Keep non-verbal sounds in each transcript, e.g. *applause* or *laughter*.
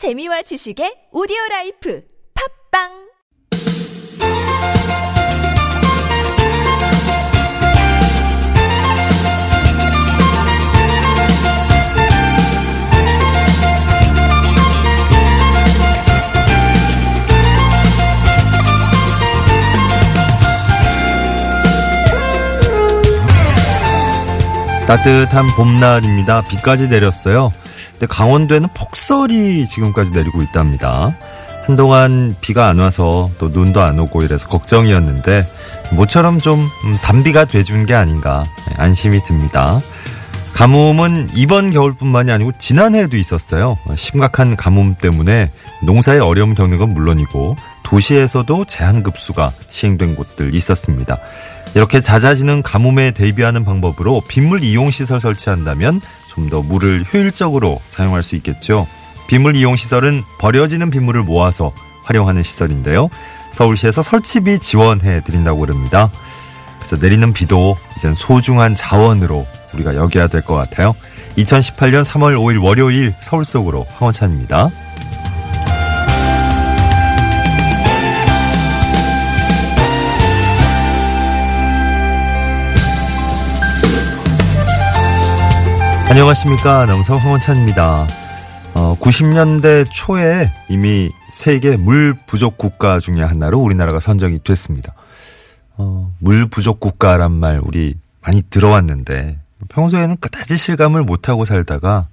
재미와 지식의 오디오 라이프 팝빵 따뜻한 봄날입니다. 비까지 내렸어요. 근데 강원도에는 폭설이 지금까지 내리고 있답니다. 한동안 비가 안 와서 또 눈도 안 오고 이래서 걱정이었는데 모처럼 좀 음, 단비가 돼준 게 아닌가 네, 안심이 듭니다. 가뭄은 이번 겨울뿐만이 아니고 지난해에도 있었어요. 심각한 가뭄 때문에 농사에 어려움 겪는 건 물론이고 도시에서도 제한급수가 시행된 곳들 있었습니다. 이렇게 잦아지는 가뭄에 대비하는 방법으로 빗물 이용 시설 설치한다면 좀 더 물을 효율적으로 사용할 수 있겠죠. 빗물 이용 시설은 버려지는 빗물을 모아서 활용하는 시설인데요. 서울시에서 설치비 지원해 드린다고 그럽니다. 그래서 내리는 비도 이젠 소중한 자원으로 우리가 여겨야 될 것 같아요. 2018년 3월 5일 월요일 서울 속으로 황원찬입니다. 안녕하십니까. 아나운서 황원찬입니다. 어, 90년대 초에 이미 세계 물 부족 국가 중의 하나로 우리나라가 선정이 됐습니다. 어, 물 부족 국가란 말 우리 많이 들어왔는데 평소에는 그다지 실감을 못하고 살다가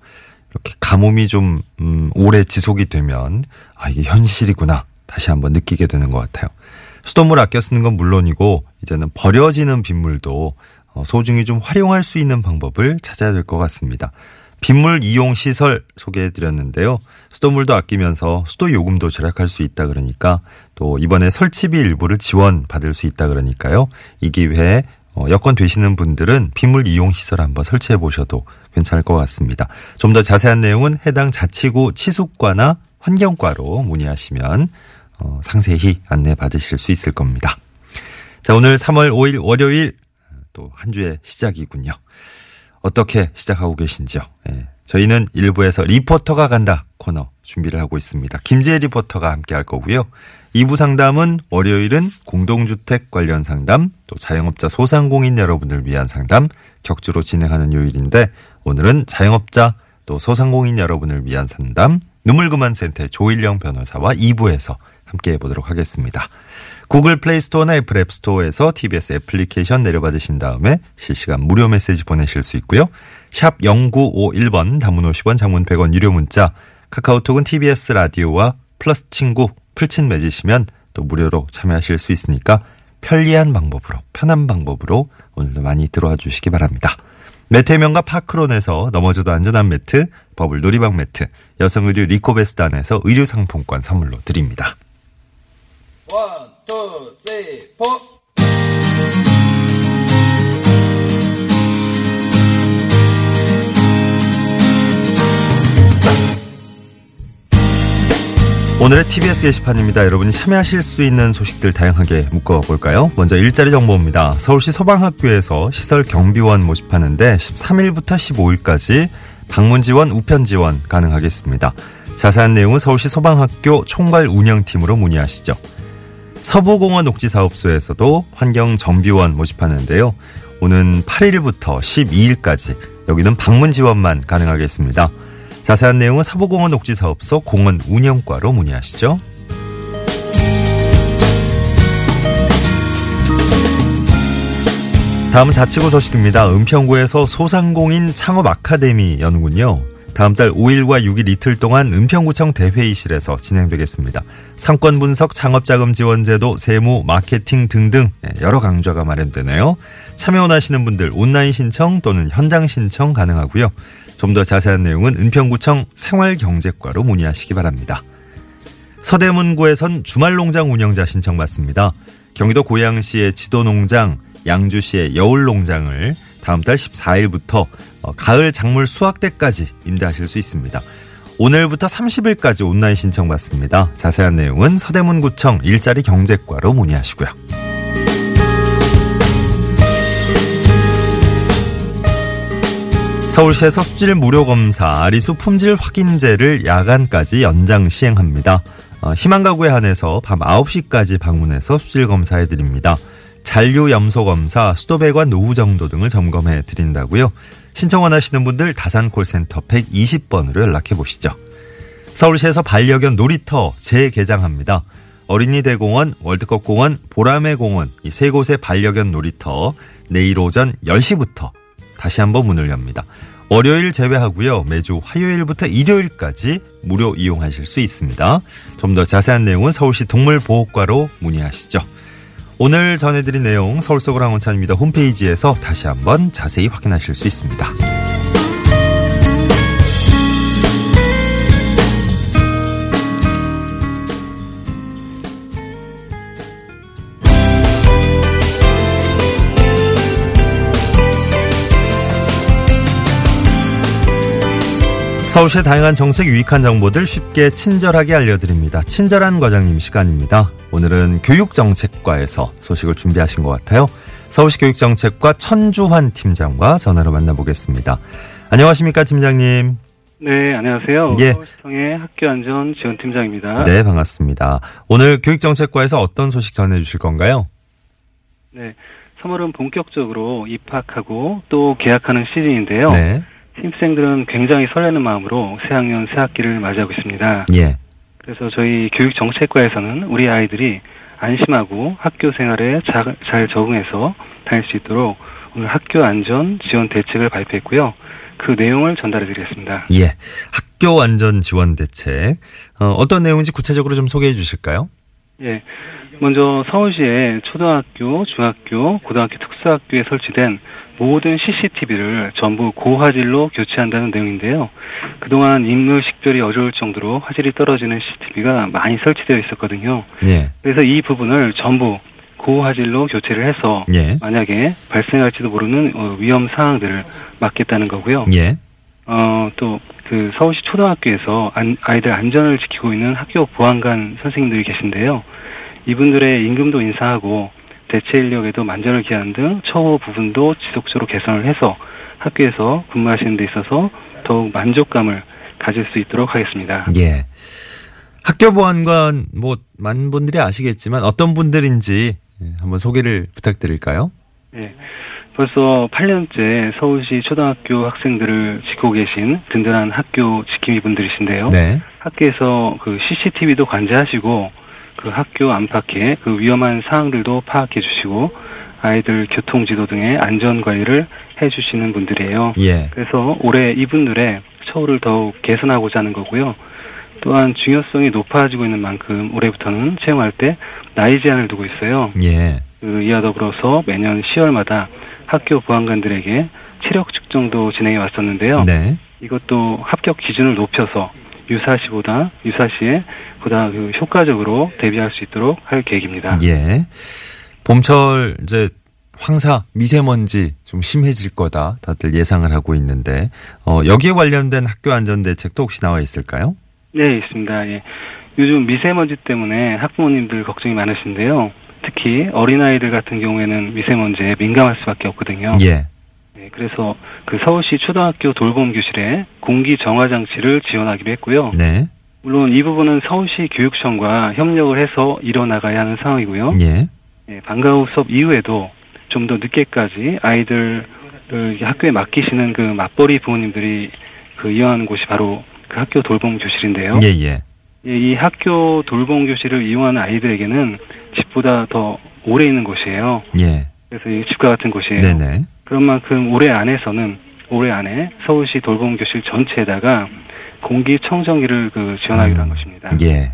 이렇게 가뭄이 좀 음, 오래 지속이 되면 아 이게 현실이구나 다시 한번 느끼게 되는 것 같아요. 수돗물 아껴 쓰는 건 물론이고 이제는 버려지는 빗물도 어, 소중히 좀 활용할 수 있는 방법을 찾아야 될 것 같습니다. 빗물 이용 시설 소개해 드렸는데요. 수돗물도 아끼면서 수도 요금도 절약할 수 있다 그러니까 또 이번에 설치비 일부를 지원 받을 수 있다 그러니까요. 이 기회에 어, 여건 되시는 분들은 빗물 이용 시설 한번 설치해 보셔도 괜찮을 것 같습니다. 좀 더 자세한 내용은 해당 자치구 치숙과나 환경과로 문의하시면 어, 상세히 안내 받으실 수 있을 겁니다. 자, 오늘 3월 5일 월요일 또 한 주의 시작이군요. 어떻게 시작하고 계신지요? 예, 저희는 일부에서 리포터가 간다 코너 준비를 하고 있습니다. 김재혜 리포터가 함께 할 거고요. 2부 상담은 월요일은 공동주택 관련 상담, 또 자영업자 소상공인 여러분을 위한 상담 격주로 진행하는 요일인데 오늘은 자영업자 또 소상공인 여러분을 위한 상담 눈물 그만 센터의 조일령 변호사와 2부에서 함께 해보도록 하겠습니다. 구글 플레이 스토어나 애플 앱 스토어에서 TBS 애플리케이션 내려받으신 다음에 실시간 무료 메시지 보내실 수 있고요. 샵 0951번 단문 50원 장문 100원 유료 문자 카카오톡은 TBS 라디오와 플러스 친구 풀친 맺으시면 또 무료로 참여하실 수 있으니까 편리한 방법으로 편한 방법으로 오늘도 많이 들어와 주시기 바랍니다. 매트 명가 파크론에서 넘어져도 안전한 매트, 버블 놀이방 매트, 여성 의류 리코베스단에서 의류 상품권 선물로 드립니다. 원, 오늘의 TBS 게시판입니다. 여러분이 참여하실 수 있는 소식들 다양하게 묶어볼까요? 먼저 일자리 정보입니다. 서울시 소방학교에서 시설 경비원 모집하는데 13일부터 15일까지 방문 지원, 우편 지원 가능하겠습니다. 자세한 내용은 서울시 소방학교 총괄 운영팀으로 문의하시죠. 서부공원 녹지사업소에서도 환경정비원 모집하는데요. 오는 8일부터 12일까지 여기는 방문 지원만 가능하겠습니다. 자세한 내용은 서부공원 녹지사업소 공원 운영과로 문의하시죠. 다음 자치구 소식입니다. 은평구에서 소상공인 창업 아카데미 여는군요. 다음 달 5일과 6일 이틀 동안 은평구청 대회의실에서 진행되겠습니다. 상권 분석, 창업자금 지원 제도, 세무, 마케팅 등등 여러 강좌가 마련되네요. 참여 원하시는 분들 온라인 신청 또는 현장 신청 가능하고요. 좀 더 자세한 내용은 은평구청 생활경제과로 문의하시기 바랍니다. 서대문구에선 주말농장 운영자 신청 받습니다. 경기도 고양시의 지도농장, 양주시의 여울농장을 다음 달 14일부터 어, 가을 작물 수확 때까지 임대하실 수 있습니다. 오늘부터 30일까지 온라인 신청 받습니다. 자세한 내용은 서대문구청 일자리 경제과로 문의하시고요. 서울시에서 습질 무료 검사 아리수 품질 확인제를 야간까지 연장 시행합니다. 어, 희망 가구에 한해서 밤 9시까지 방문해서 수질 검사해 드립니다. 잔류 염소 검사, 수도 배관 노후 정도 등을 점검해 드린다고요. 신청 원하시는 분들 다산 콜센터 120번으로 연락해 보시죠. 서울시에서 반려견 놀이터 재개장합니다. 어린이 대공원, 월드컵 공원, 보라매 공원 이 세 곳의 반려견 놀이터 내일 오전 10시부터 다시 한번 문을 엽니다. 월요일 제외하고요. 매주 화요일부터 일요일까지 무료 이용하실 수 있습니다. 좀 더 자세한 내용은 서울시 동물보호과로 문의하시죠. 오늘 전해드린 내용 서울 속으로 항원찬입니다. 홈페이지에서 다시 한번 자세히 확인하실 수 있습니다. 서울시의 다양한 정책 유익한 정보들 쉽게 친절하게 알려드립니다. 친절한 과장님 시간입니다. 오늘은 교육정책과에서 소식을 준비하신 것 같아요. 서울시 교육정책과 천주환 팀장과 전화로 만나보겠습니다. 안녕하십니까 팀장님. 네, 안녕하세요. 예. 서울시청의 학교안전 지원팀장입니다. 네 반갑습니다. 오늘 교육정책과에서 어떤 소식 전해주실 건가요? 네, 3월은 본격적으로 입학하고 또 개학하는 시즌인데요. 네. 신입생들은 굉장히 설레는 마음으로 새학년 새학기를 맞이하고 있습니다. 예. 그래서 저희 교육정책과에서는 우리 아이들이 안심하고 학교 생활에 자- 잘 적응해서 다닐 수 있도록 오늘 학교 안전 지원 대책을 발표했고요. 그 내용을 전달해 드리겠습니다. 예. 학교 안전 지원 대책. 어, 어떤 내용인지 구체적으로 좀 소개해 주실까요? 예. 먼저 서울시의 초등학교, 중학교, 고등학교 특수학교에 설치된 모든 CCTV를 전부 고화질로 교체한다는 내용인데요. 그동안 인물 식별이 어려울 정도로 화질이 떨어지는 CCTV가 많이 설치되어 있었거든요. 예. 그래서 이 부분을 전부 고화질로 교체를 해서 예. 만약에 발생할지도 모르는 어, 위험 사항들을 막겠다는 거고요. 예. 어, 또, 그, 서울시 초등학교에서 안- 아이들 안전을 지키고 있는 학교 보안관 선생님들이 계신데요. 이분들의 임금도 인상하고 대체 인력에도 만전을 기하는 등 처우 부분도 지속적으로 개선을 해서 학교에서 근무하시는 데 있어서 더욱 만족감을 가질 수 있도록 하겠습니다. 예. 학교 보안관 뭐 많은 분들이 아시겠지만 어떤 분들인지 예, 한번 소개를 부탁드릴까요? 예. 벌써 8년째 서울시 초등학교 학생들을 지키고 계신 든든한 학교 지킴이 분들이신데요. 네. 학교에서 그 CCTV도 관제하시고 그 학교 안팎의 그 위험한 사항들도 파악해 주시고 아이들 교통 지도 등의 안전 관리를 해 주시는 분들이에요. 예. 그래서 올해 이분들의 처우를 더욱 개선하고자 하는 거고요. 또한 중요성이 높아지고 있는 만큼 올해부터는 채용할 때 나이 제한을 두고 있어요. 예. 그 이와 더불어서 매년 10월마다 학교 보안관들에게 체력 측정도 진행해 왔었는데요. 네. 이것도 합격 기준을 높여서 유사시보다 유사시에 보다 그 효과적으로 대비할 수 있도록 할 계획입니다. 예. 봄철 이제 황사 미세먼지 좀 심해질 거다 다들 예상을 하고 있는데 어 여기에 관련된 학교 안전 대책도 혹시 나와 있을까요? 네, 있습니다. 예. 요즘 미세먼지 때문에 학부모님들 걱정이 많으신데요. 특히 어린아이들 같은 경우에는 미세먼지에 민감할 수밖에 없거든요. 예. 네, 그래서 그 서울시 초등학교 돌봄 교실에 공기 정화 장치를 지원하기로 했고요. 네. 물론 이 부분은 서울시 교육청과 협력을 해서 이뤄나가야 하는 상황이고요. 예. 예, 방과 후 수업 이후에도 좀 더 늦게까지 아이들을 학교에 맡기시는 그 맞벌이 부모님들이 그 이용하는 곳이 바로 그 학교 돌봄 교실인데요. 예, 예. 예, 이 학교 돌봄 교실을 이용하는 아이들에게는 집보다 더 오래 있는 곳이에요. 예. 그래서 이 집과 같은 곳이에요. 네네. 그런 만큼 올해 안에서는 올해 안에 서울시 돌봄 교실 전체에다가 공기 청정기를 그 지원하기로 한 것입니다. 예.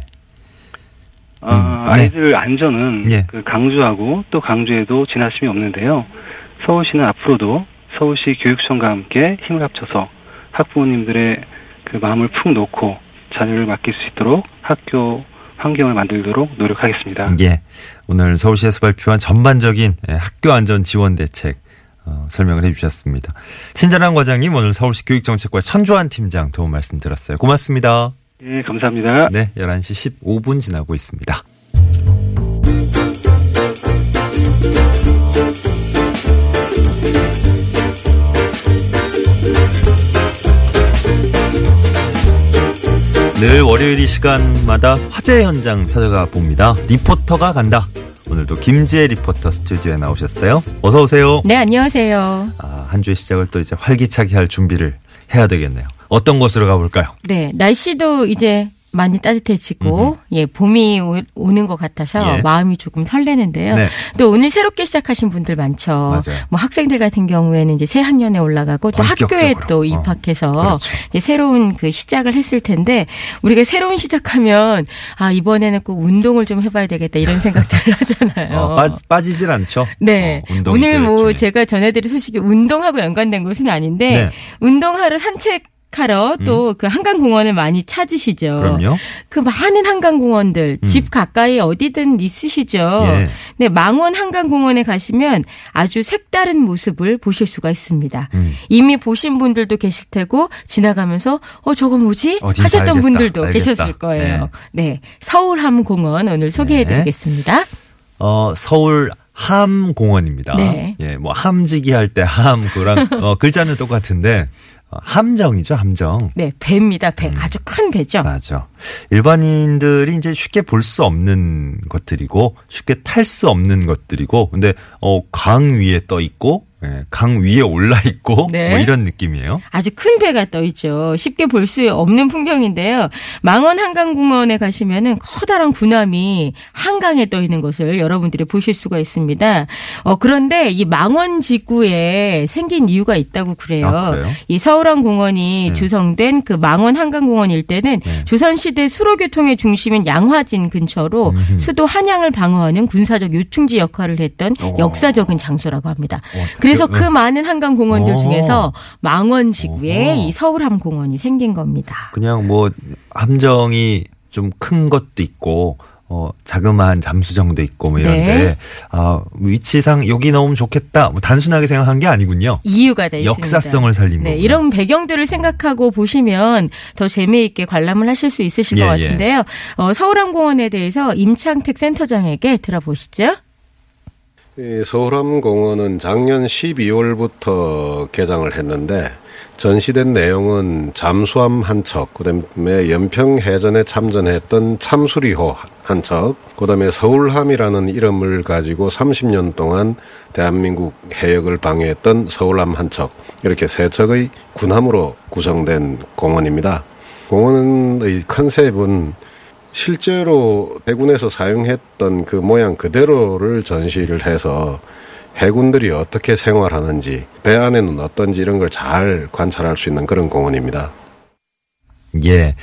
아, 음, 네. 아이들 안전은 예. 그 강조하고 또 강조해도 지나침이 없는데요. 서울시는 앞으로도 서울시 교육청과 함께 힘을 합쳐서 학부모님들의 그 마음을 푹 놓고 자녀를 맡길 수 있도록 학교 환경을 만들도록 노력하겠습니다. 예. 오늘 서울시에서 발표한 전반적인 예, 학교 안전 지원 대책 어, 설명을 해주셨습니다. 친절한 과장님 오늘 서울시 교육정책과 천주환 팀장 도움 말씀 드렸어요. 고맙습니다. 네, 감사합니다. 네, 11시 15분 지나고 있습니다. 늘 월요일 이 시간마다 화재 현장 찾아가 봅니다. 리포터가 간다. 오늘도 김지혜 리포터 스튜디오에 나오셨어요. 어서 오세요. 네, 안녕하세요. 아, 한 주의 시작을 또 이제 활기차게 할 준비를 해야 되겠네요. 어떤 곳으로 가볼까요? 네, 날씨도 이제 많이 따뜻해지고 예 봄이 오, 오는 것 같아서 예. 마음이 조금 설레는데요. 네. 또 오늘 새롭게 시작하신 분들 많죠. 맞아요. 뭐 학생들 같은 경우에는 이제 새 학년에 올라가고 또 학교에 본격적으로. 또 어, 입학해서 그렇죠. 이제 새로운 그 시작을 했을 텐데 우리가 새로운 시작하면 아 이번에는 꼭 운동을 좀 해봐야 되겠다 이런 *laughs* 생각들을 하잖아요. 어, 빠, 빠지질 않죠. 네. 어, 오늘 뭐 중에. 제가 전해드릴 소식이 운동하고 연관된 것은 아닌데 네. 음. 운동하러 산책 하러 또그 한강공원을 많이 찾으시죠. 그럼요. 그 많은 한강공원들 음. 집 가까이 어디든 있으시죠. 예. 네, 망원 한강공원에 가시면 아주 색다른 모습을 보실 수가 있습니다. 음. 이미 보신 분들도 계실 테고 지나가면서 어 저거 뭐지 하셨던 알겠다, 분들도 알겠다. 계셨을 거예요. 네, 서울함공원 오늘 소개해드리겠습니다. 어, 서울 함 공원입니다. 네. 예, 뭐 함지기 할 때 함, 그랑 어, 글자는 똑같은데 어, 함정이죠, 함정. 네, 배입니다. 음. 배 아주 큰 배죠. 맞아. 일반인들이 이제 쉽게 볼 수 없는 것들이고 쉽게 탈 수 없는 것들이고 근데 어, 강 위에 떠 있고 예, 강 위에 올라 있고 네. 뭐 이런 느낌이에요. 아주 큰 배가 떠 있죠. 쉽게 볼 수 없는 풍경인데요. 망원 한강공원에 가시면은 커다란 군함이 한강에 떠 있는 것을 여러분들이 보실 수가 있습니다. 어, 그런데 이 망원 지구에 생긴 이유가 있다고 그래요. 아? 이 서울항공원이 네. 조성된 그 망원 한강공원 일대는 네. 조선시대 수로교통의 중심인 양화진 근처로 음흠. 수도 한양을 방어하는 군사적 요충지 역할을 했던 오. 역사적인 장소라고 합니다. 어, 그래서 그, 그 많은 한강 공원들 오. 중에서 망원 지구에. 이 서울함공원이 생긴 겁니다. 그냥 뭐 함정이 좀 큰 것도 있고 어 자그마한 잠수정도 있고 뭐 이런데 네. 아 위치상 여기 넣으면 좋겠다. 뭐 단순하게 생각한 게 아니군요. 이유가 돼 있습니다. 역사성을 살린 네, 거구나. 이런 배경들을 생각하고 보시면 더 재미있게 관람을 하실 수 있으실 예, 것 예. 같은데요. 어, 서울함공원에 대해서 임창택 센터장에게 들어보시죠. 이 서울함공원은 작년 12월부터 개장을 했는데 전시된 내용은 잠수함 한 척, 그다음에 연평 해전에 참전했던 참수리호 한 척, 그다음에 서울함이라는 이름을 가지고 30년 동안 대한민국 해역을 방해했던 서울함 한 척, 이렇게 세 척의 군함으로 구성된 공원입니다. 공원의 컨셉은 실제로 해군에서 사용했던 그 모양 그대로를 전시를 해서 해군들이 어떻게 생활하는지 배 안에는 어떤지 이런 걸 잘 관찰할 수 있는 그런 공원입니다. 예.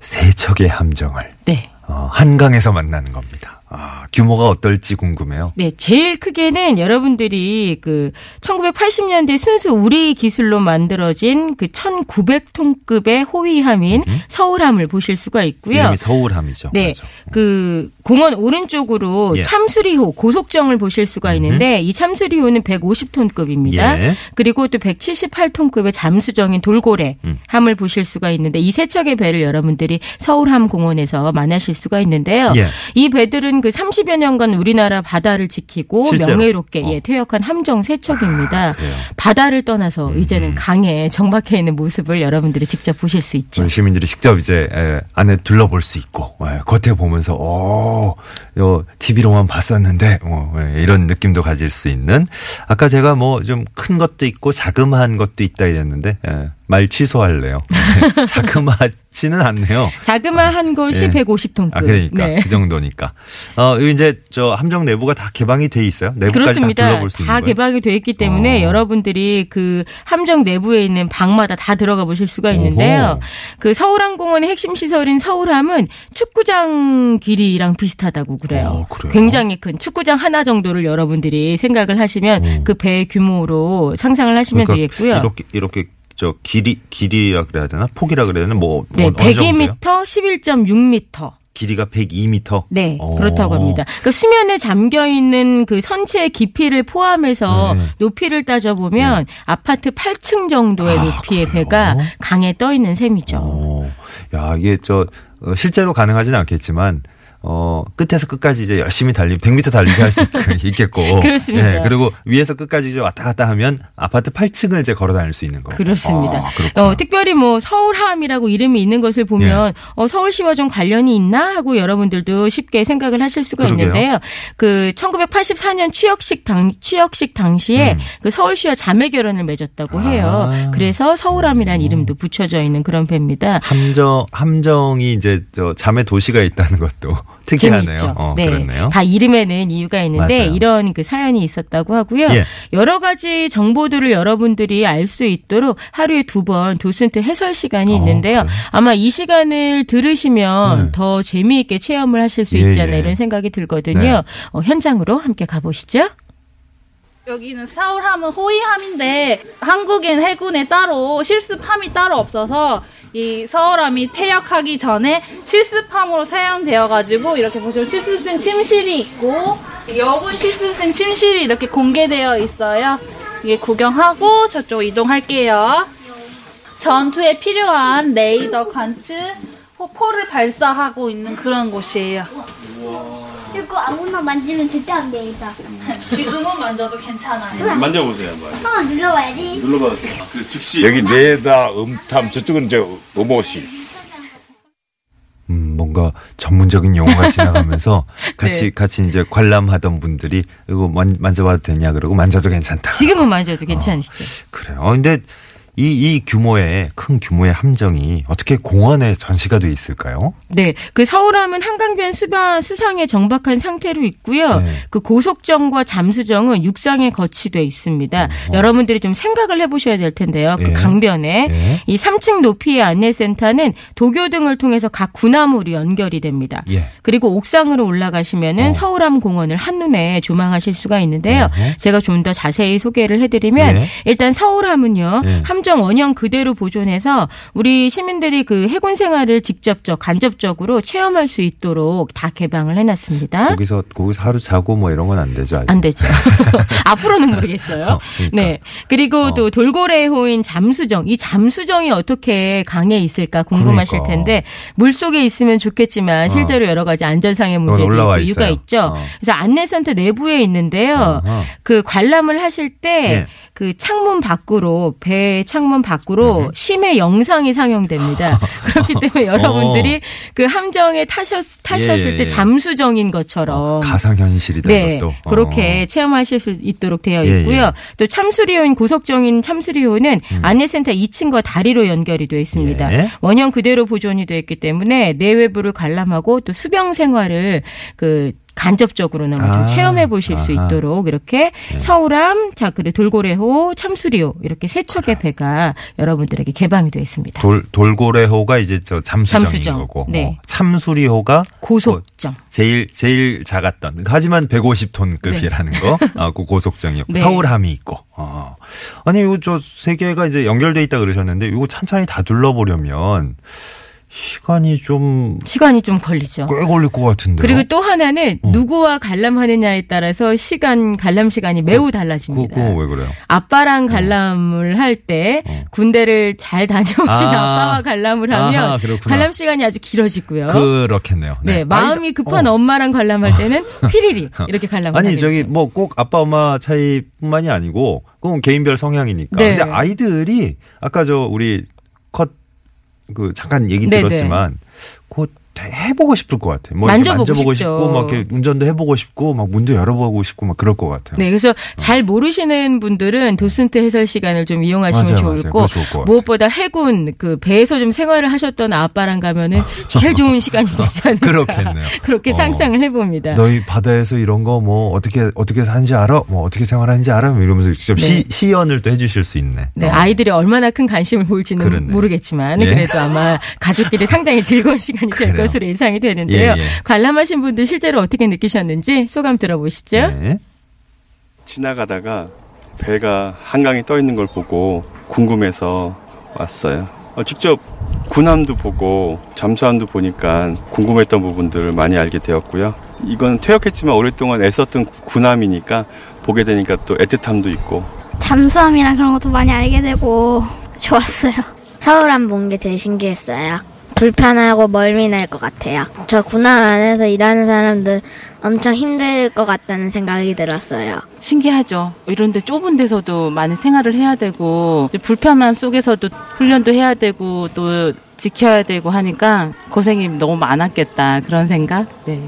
세척의 함정을 네. 어, 한강에서 만나는 겁니다. 아, 규모가 어떨지 궁금해요. 네, 제일 크게는 여러분들이 그 1980년대 순수 우리 기술로 만들어진 그 1900톤급의 호위함인 서울함을 보실 수가 있고요. 이름이 서울함이죠. 네. 맞아. 그 공원 오른쪽으로 예. 참수리호 고속정을 보실 수가 있는데 이 참수리호는 150톤급입니다. 예. 그리고 또 178톤급의 잠수정인 돌고래 음. 함을 보실 수가 있는데 이 세 척의 배를 여러분들이 서울함 공원에서 만나실 수가 있는데요. 예. 이 배들은 그 30여 년간 우리나라 바다를 지키고 실제로? 명예롭게 어. 예, 퇴역한 함정 세 척입니다. 그래요? 바다를 떠나서 음. 이제는 강에 정박해 있는 모습을 여러분들이 직접 보실 수 있죠. 시민들이 직접 이제 에, 안에 둘러볼 수 있고 에, 겉에 보면서 오, 요 TV로만 봤었는데 어, 에, 이런 느낌도 가질 수 있는 아까 제가 뭐 좀 큰 것도 있고 자그마한 것도 있다 이랬는데 에, 말 취소할래요. *laughs* 네, 자그마지는 않네요. 자그마한 것이 예. 150톤급. 아 그러니까 네. 그 정도니까. 어 이제 저 함정 내부가 다 개방이 돼 있어요. 내부까지 다 그렇습니다. 둘러볼 수 있는 다 거예요. 개방이 돼 있기 때문에 어. 여러분들이 그 함정 내부에 있는 방마다 다 들어가 보실 수가 있는데요. 오호. 그 서울항공원의 핵심 시설인 서울함은 축구장 길이랑 비슷하다고 그래요. 어, 그래요? 굉장히 큰 축구장 하나 정도를 여러분들이 생각을 하시면 음. 그배 규모로 상상을 하시면 그러니까 되겠고요. 이렇게 이렇게 저 길이 길이라 그래야 되나 포기라 그래야 되나 뭐 네, 어, 어느 정도예요? 102m, 11.6m. 길이가 102m. 네, 어. 그렇다고 합니다. 그러니까 수면에 잠겨 있는 그 선체의 깊이를 포함해서 네. 높이를 따져 보면 아파트 8층 정도의 아, 높이의 그래요? 배가 강에 떠 있는 셈이죠. 어, 야 이게 저 어, 실제로 가능하지는 않겠지만 어, 끝에서 끝까지 이제 열심히 달리, 100m 달리기 할 수 *laughs* 있겠고. *laughs* 그렇습니다. 예, 그리고 위에서 끝까지 이제 왔다 갔다 하면 아파트 8층을 이제 걸어 다닐 수 있는 거. 그렇습니다. 아. 어, 특별히 뭐 서울함이라고 이름이 있는 것을 보면 예. 어, 서울시와 좀 관련이 있나 하고 여러분들도 쉽게 생각을 하실 수가 그러게요. 있는데요. 그 1984년 취역식 당 취역식 당시에 음. 그 서울시와 자매 결혼을 맺었다고 해요. 아. 그래서 서울함이라는 이름도 붙여져 있는 그런 배입니다. 함정, 함정이 이제 저 자매 도시가 있다는 것도 특이하네요. 어, 네. 그렇네요. 다 이름에는 이유가 있는데 맞아요. 이런 그 사연이 있었다고 하고요. 예. 여러 가지 정보들을 여러분들이 알 수 있도록 하루에 두 번 도슨트 해설 시간이 어, 있는데요. 그래요? 아마 이 시간을 들으시면 네. 더 재미있게 체험을 하실 수 예, 있지 않나 예. 이런 생각이 들거든요. 네. 어, 현장으로 함께 가보시죠. 여기는 서울함은 호위함인데 한국엔 해군에 따로 실습함이 따로 없어서 이 서울함이 퇴역하기 전에 실습함으로 사용되어 가지고 이렇게 보시면 실습생 침실이 있고 여군 실습생 침실이 이렇게 공개되어 있어요. 이게 구경하고 저쪽 이동할게요. 전투에 필요한 레이더 관측 포를 발사하고 있는 그런 곳이에요. 이거 아무나 만지면 절대 안 되겠다. 지금은 만져도 괜찮아요. 만져보세요 한번. 한번 눌러봐야지. 눌러봐도 돼요. 그 즉시 여기 레다, 음탐, 저쪽은 이제 로봇이. 음, 뭔가 전문적인 용어가 *laughs* 지나가면서 같이 네. 같이 이제 관람하던 분들이 이거 만, 만져봐도 되냐 그러고 만져도 괜찮다. 지금은 만져도 괜찮으시죠? 그래요. 어, 근데 이, 이 규모의 큰 규모의 함정이 어떻게 공원에 전시가 돼 있을까요? 네, 그 서울함은 한강변 수바, 수상에 정박한 상태로 있고요. 네. 그 고속정과 잠수정은 육상에 거치돼 있습니다. 여러분들이 좀 생각을 해보셔야 될 텐데요. 그 예. 강변에 예. 이 3층 높이의 안내센터는 도교 등을 통해서 각 군함으로 연결이 됩니다. 예. 그리고 옥상으로 올라가시면은 어. 서울함 공원을 한눈에 조망하실 수가 있는데요. 어허. 제가 좀 더 자세히 소개를 해드리면 예. 일단 서울함은요 예. 함정 원형 그대로 보존해서 우리 시민들이 그 해군 생활을 직접적 간접적으로 체험할 수 있도록 다 개방을 해놨습니다. 거기서 거기서 하루 자고 뭐 이런 건 안 되죠. 아직. 안 되죠. *laughs* *laughs* 앞으로는 모르겠어요. 어, 그러니까. 네. 그리고 어. 또 돌고래 호인 잠수정. 이 잠수정이 어떻게 강에 있을까 궁금하실 그러니까. 텐데 물 속에 있으면 좋겠지만 실제로 여러 가지 안전상의 문제도 있고 있어요. 있죠. 어. 그래서 안내센터 내부에 있는데요. 그 관람을 하실 때 예. 그 창문 밖으로 배 창문 밖으로 음. 심해 영상이 상영됩니다. *laughs* 그렇기 때문에 여러분들이 그 함정에 타셨 타셨을 어. 예, 예, 때 예. 잠수정인 것처럼 어, 가상 현실이다 네, 그것도. 그렇게 어. 체험하실 수 있도록 되어 예, 있고요. 예. 또 참수리호인 고속정인 참수리호는 안내센터 2층과 다리로 연결이 되어 있습니다. 음. 예. 원형 그대로 보존이 되어 있기 때문에 내외부를 관람하고 또 수병 생활을 그 간접적으로나마 좀 아, 체험해 보실 수 아하. 네. 있도록 이렇게 서울암, 자 그리고 돌고래호, 참수리호 이렇게 세 척의 배가 여러분들에게 개방이 되어 있습니다. 돌 돌고래호가 이제 저 잠수정인 잠수정. 거고 네. 어, 참수리호가 고속정. 제일 제일 작았던 하지만 150톤급이라는 거, 아, 그 고속정이었고 *laughs* 네. 서울함이 있고. 어. 아니 이거 저세 개가 이제 연결돼 있다 그러셨는데 이거 찬찬히 다 둘러보려면 시간이 좀꽤 시간이 좀 걸리죠. 걸릴 것 같은데요. 그리고 또 하나는 어. 누구와 관람하느냐에 따라서 시간 관람 시간이 매우 그거, 달라집니다. 그거 왜 그래요? 아빠랑 관람을 할때 어. 군대를 잘 다녀오신 아. 아빠와 관람을 하면 아하. 관람 시간이 아주 길어지고요. 그렇겠네요. 네, 마음이 급한 어. 엄마랑 관람할 때는 피리리 *laughs* 이렇게 관람을 아니 하게 저기. 뭐 꼭 아빠 엄마 차이뿐만이 아니고 그건 개인별 성향이니까. 네. 근데 아이들이 아까 저 우리 컷 그 잠깐 얘기 네, 들었지만 그 해보고 싶을 것 같아. 뭐 만져보고 만져보고. 싶고 막 이렇게 운전도 해보고 싶고 막 문도 열어보고 싶고 막 그럴 것 같아요. 네, 그래서 잘 모르시는 분들은 도슨트 해설 시간을 좀 이용하시면 맞아요, 좋을. 거. 것 같아요. 무엇보다 해군 그 배에서 좀 생활을 하셨던 아빠랑 가면은 *laughs* 제일 좋은 시간이 되지 *laughs* 않을까. 그렇겠네요. *laughs* 그렇게 어. 상상을 해봅니다. 너희 바다에서 이런 거 뭐 어떻게 어떻게 사는지 알아? 뭐 어떻게 생활하는지 알아? 뭐 이러면서 직접 네. 시, 시연을 또 해주실 수 있네. 네, 어. 아이들이 얼마나 큰 관심을 보일지는 그렇네. 모르겠지만 예. 그래도 아마 가족끼리 상당히 즐거운 시간이 될 그래요. 것으로 예상이 되는데요. 예, 예. 관람하신 분들 실제로 어떻게 느끼셨는지 소감 들어보시죠. 네. 지나가다가 배가 한강에 떠 있는 걸 보고 궁금해서 왔어요. 어, 직접 군함도 보고 잠수함도 보니까 궁금했던 부분들을 많이 알게 되었고요. 이건 퇴역했지만 오랫동안 애썼던 군함이니까 보게 되니까 또 애틋함도 있고 잠수함이랑 그런 것도 많이 알게 되고 좋았어요. 서울함 본게 제일 신기했어요. 불편하고 멀미 날 것 같아요. 저 군함 안에서 일하는 사람들 엄청 힘들 것 같다는 생각이 들었어요. 신기하죠. 이런데 좁은 데서도 많이 생활을 해야 되고 불편함 속에서도 훈련도 해야 되고 또 지켜야 되고 하니까 고생이 너무 많았겠다 그런 생각. 네.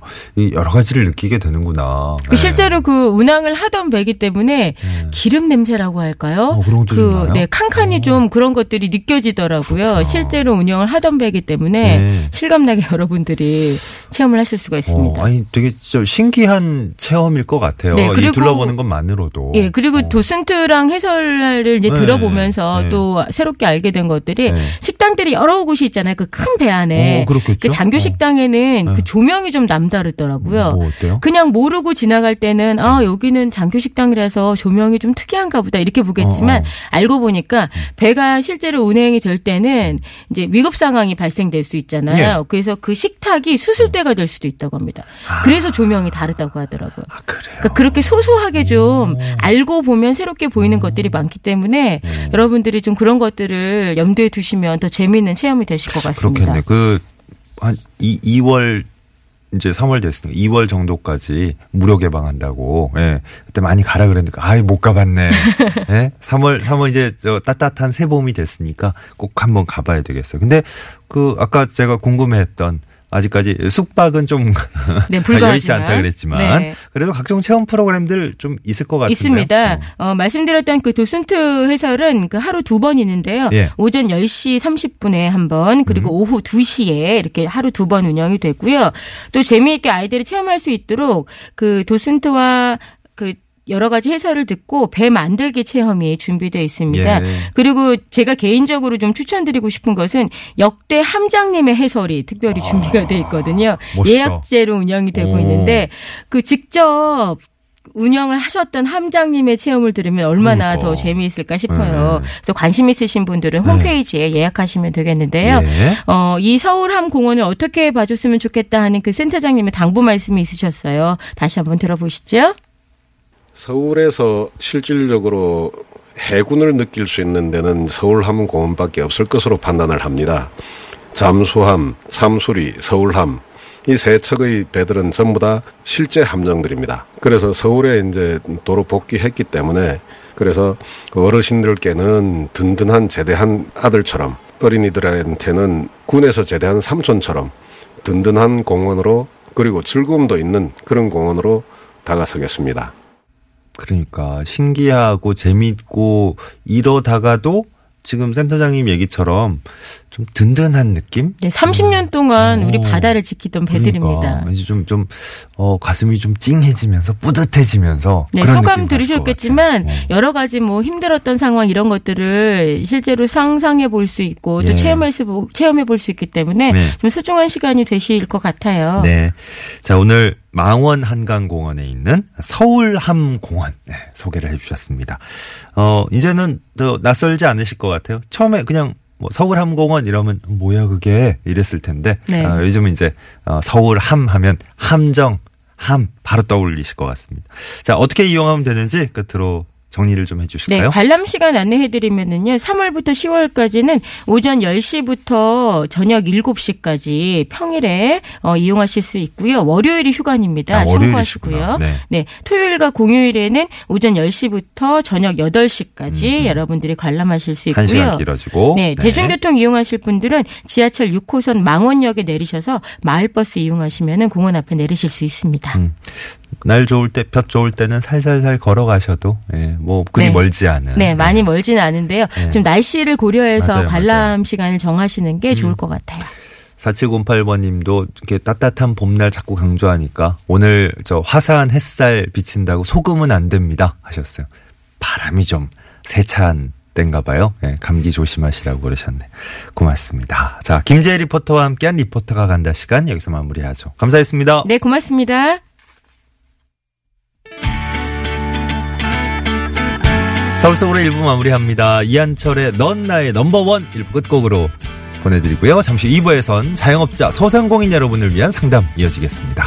어, 이 여러 가지를 느끼게 되는구나. 그 실제로 그 운항을 하던 배기 때문에 기름 냄새라고 할까요? 어, 그런 것도 좀 나요? 네, 칸칸이 좀 그런 것들이 느껴지더라고요. 그렇구나. 실제로 운영을 하던 배기 때문에 네. 실감나게 *laughs* 여러분들이 체험을 하실 수가 있습니다. 어, 아니 되게 저 신기한 체험일 것 같아요. 네, 이 그리고- 둘러보는 것만으로도. 예, 그리고 도슨트랑 해설을 이제 네, 들어보면서 네. 또 새롭게 알게 된 것들이 네. 식당들이 여러 곳이 있잖아요. 그 큰 배 안에. 어, 그렇겠죠. 그 장교 식당에는 네. 그 조명이 좀 남다르더라고요. 뭐? 그냥 모르고 지나갈 때는 아 여기는 장교 식당이라서 조명이 좀 특이한가 보다 이렇게 보겠지만 어, 어. 알고 보니까 배가 실제로 운행이 될 때는 이제 위급 상황이 발생될 수 있잖아요. 예. 그래서 그 식탁이 수술대가 될 수도 있다고 합니다. 그래서 조명이 다르다고 하더라고요. 아. 그러니까 그렇게 소소하게 좀 알고 보면 새롭게 보이는 것들이 많기 때문에 여러분들이 좀 그런 것들을 염두에 두시면 더 재미있는 체험이 되실 것 같습니다. 그렇겠네. 그, 한, 이, 2월, 이제 3월 됐으니까 2월 정도까지 무료 개방한다고, 예. 그때 많이 가라 그랬는데, 아이, 못 가봤네. *laughs* 예. 3월, 3월 이제 저 따뜻한 새봄이 됐으니까 꼭 한번 가봐야 되겠어요. 근데 그, 아까 제가 궁금해 했던, 아직까지 숙박은 좀 네, 여의치 *laughs* 불가하지만. 않다 그랬지만 네. 그래도 각종 체험 프로그램들 좀 있을 것 같은데요. 있습니다. 어, 말씀드렸던 그 도슨트 해설은 그 하루 두 번 있는데요. 예. 음. 오전 10시 30분에 한 번, 그리고 오후 2시에 이렇게 하루 두 번 운영이 되고요. 또 재미있게 아이들이 체험할 수 있도록 그 도슨트와 그 여러 가지 해설을 듣고 배 만들기 체험이 준비되어 있습니다. 예. 그리고 제가 개인적으로 좀 추천드리고 싶은 것은 역대 함장님의 해설이 특별히 준비가 돼 있거든요. 아. 예약제로 운영이 되고 오. 있는데 그 직접 운영을 하셨던 함장님의 체험을 들으면 얼마나 그러니까. 더 재미있을까 싶어요. 네. 그래서 관심 있으신 분들은 홈페이지에 예약하시면 되겠는데요. 예. 어, 이 서울함 공원을 어떻게 봐줬으면 좋겠다 하는 그 센터장님의 당부 말씀이 있으셨어요. 다시 한번 들어보시죠. 서울에서 실질적으로 해군을 느낄 수 있는 데는 서울함 공원밖에 없을 것으로 판단을 합니다. 잠수함, 삼수리, 서울함 이 세 척의 배들은 전부 다 실제 함정들입니다. 그래서 서울에 이제 도로 복귀했기 때문에 그래서 그 어르신들께는 든든한 제대한 아들처럼 어린이들한테는 군에서 제대한 삼촌처럼 든든한 공원으로 그리고 즐거움도 있는 그런 공원으로 다가서겠습니다. 그러니까 신기하고 재미있고 이러다가도 지금 센터장님 얘기처럼 좀 든든한 느낌? 네, 30년 동안 우리 오. 바다를 지키던 배들입니다. 그러니까 왠지 좀, 좀, 어, 가슴이 좀 찡해지면서 뿌듯해지면서. 네, 소감 들으셨겠지만. 어. 여러 가지 뭐 힘들었던 상황 이런 것들을 실제로 상상해 볼 수 있고 또 예. 체험할 수 체험해 볼 수 있기 때문에 네. 좀 소중한 시간이 되실 것 같아요. 네. 자, 오늘 망원 한강공원에 있는 서울함공원 네, 소개를 해주셨습니다. 어, 이제는 또 낯설지 않으실 것 같아요. 처음에 그냥 뭐 서울함공원 이러면 뭐야 그게 이랬을 텐데 네. 어, 요즘은 이제 어, 서울함 하면 함정 함 바로 떠올리실 것 같습니다. 자, 어떻게 이용하면 되는지 끝으로 정리를 좀 네, 해주실까요? 관람 시간 안내해드리면은요, 3월부터 10월까지는 오전 10시부터 저녁 7시까지 평일에 어, 이용하실 수 있고요. 월요일이 휴관입니다. 아, 참고하시고요. 월요일이시구나. 네. 토요일과 공휴일에는 오전 10시부터 저녁 8시까지 여러분들이 관람하실 수 있고요. 한 시간 길어지고. 네, 대중교통 이용하실 분들은 지하철 6호선 망원역에 내리셔서 마을버스 이용하시면 공원 앞에 내리실 수 있습니다. 음. 날 좋을 때, 볕 좋을 때는 살살살 걸어가셔도, 예, 뭐, 그리 네. 멀지 않은. 네, 많이 멀지는 않은데요. 네. 좀 날씨를 고려해서 맞아요, 관람 맞아요. 음. 시간을 정하시는 게 좋을 것 같아요. 4708번 님도 이렇게 따뜻한 봄날 자꾸 강조하니까 오늘 저 화사한 햇살 비친다고 속으면 안 됩니다 하셨어요. 바람이 좀 세찬 땐가 봐요. 예, 감기 조심하시라고 그러셨네. 고맙습니다. 자, 김재희 리포터와 함께한 리포터가 간다 시간 여기서 마무리하죠. 감사했습니다. 네, 고맙습니다. 서울 서울의 일부 마무리합니다. 이한철의 넌 나의 넘버원 일부 끝곡으로 보내드리고요. 잠시 2부에선 자영업자 소상공인 여러분을 위한 상담 이어지겠습니다.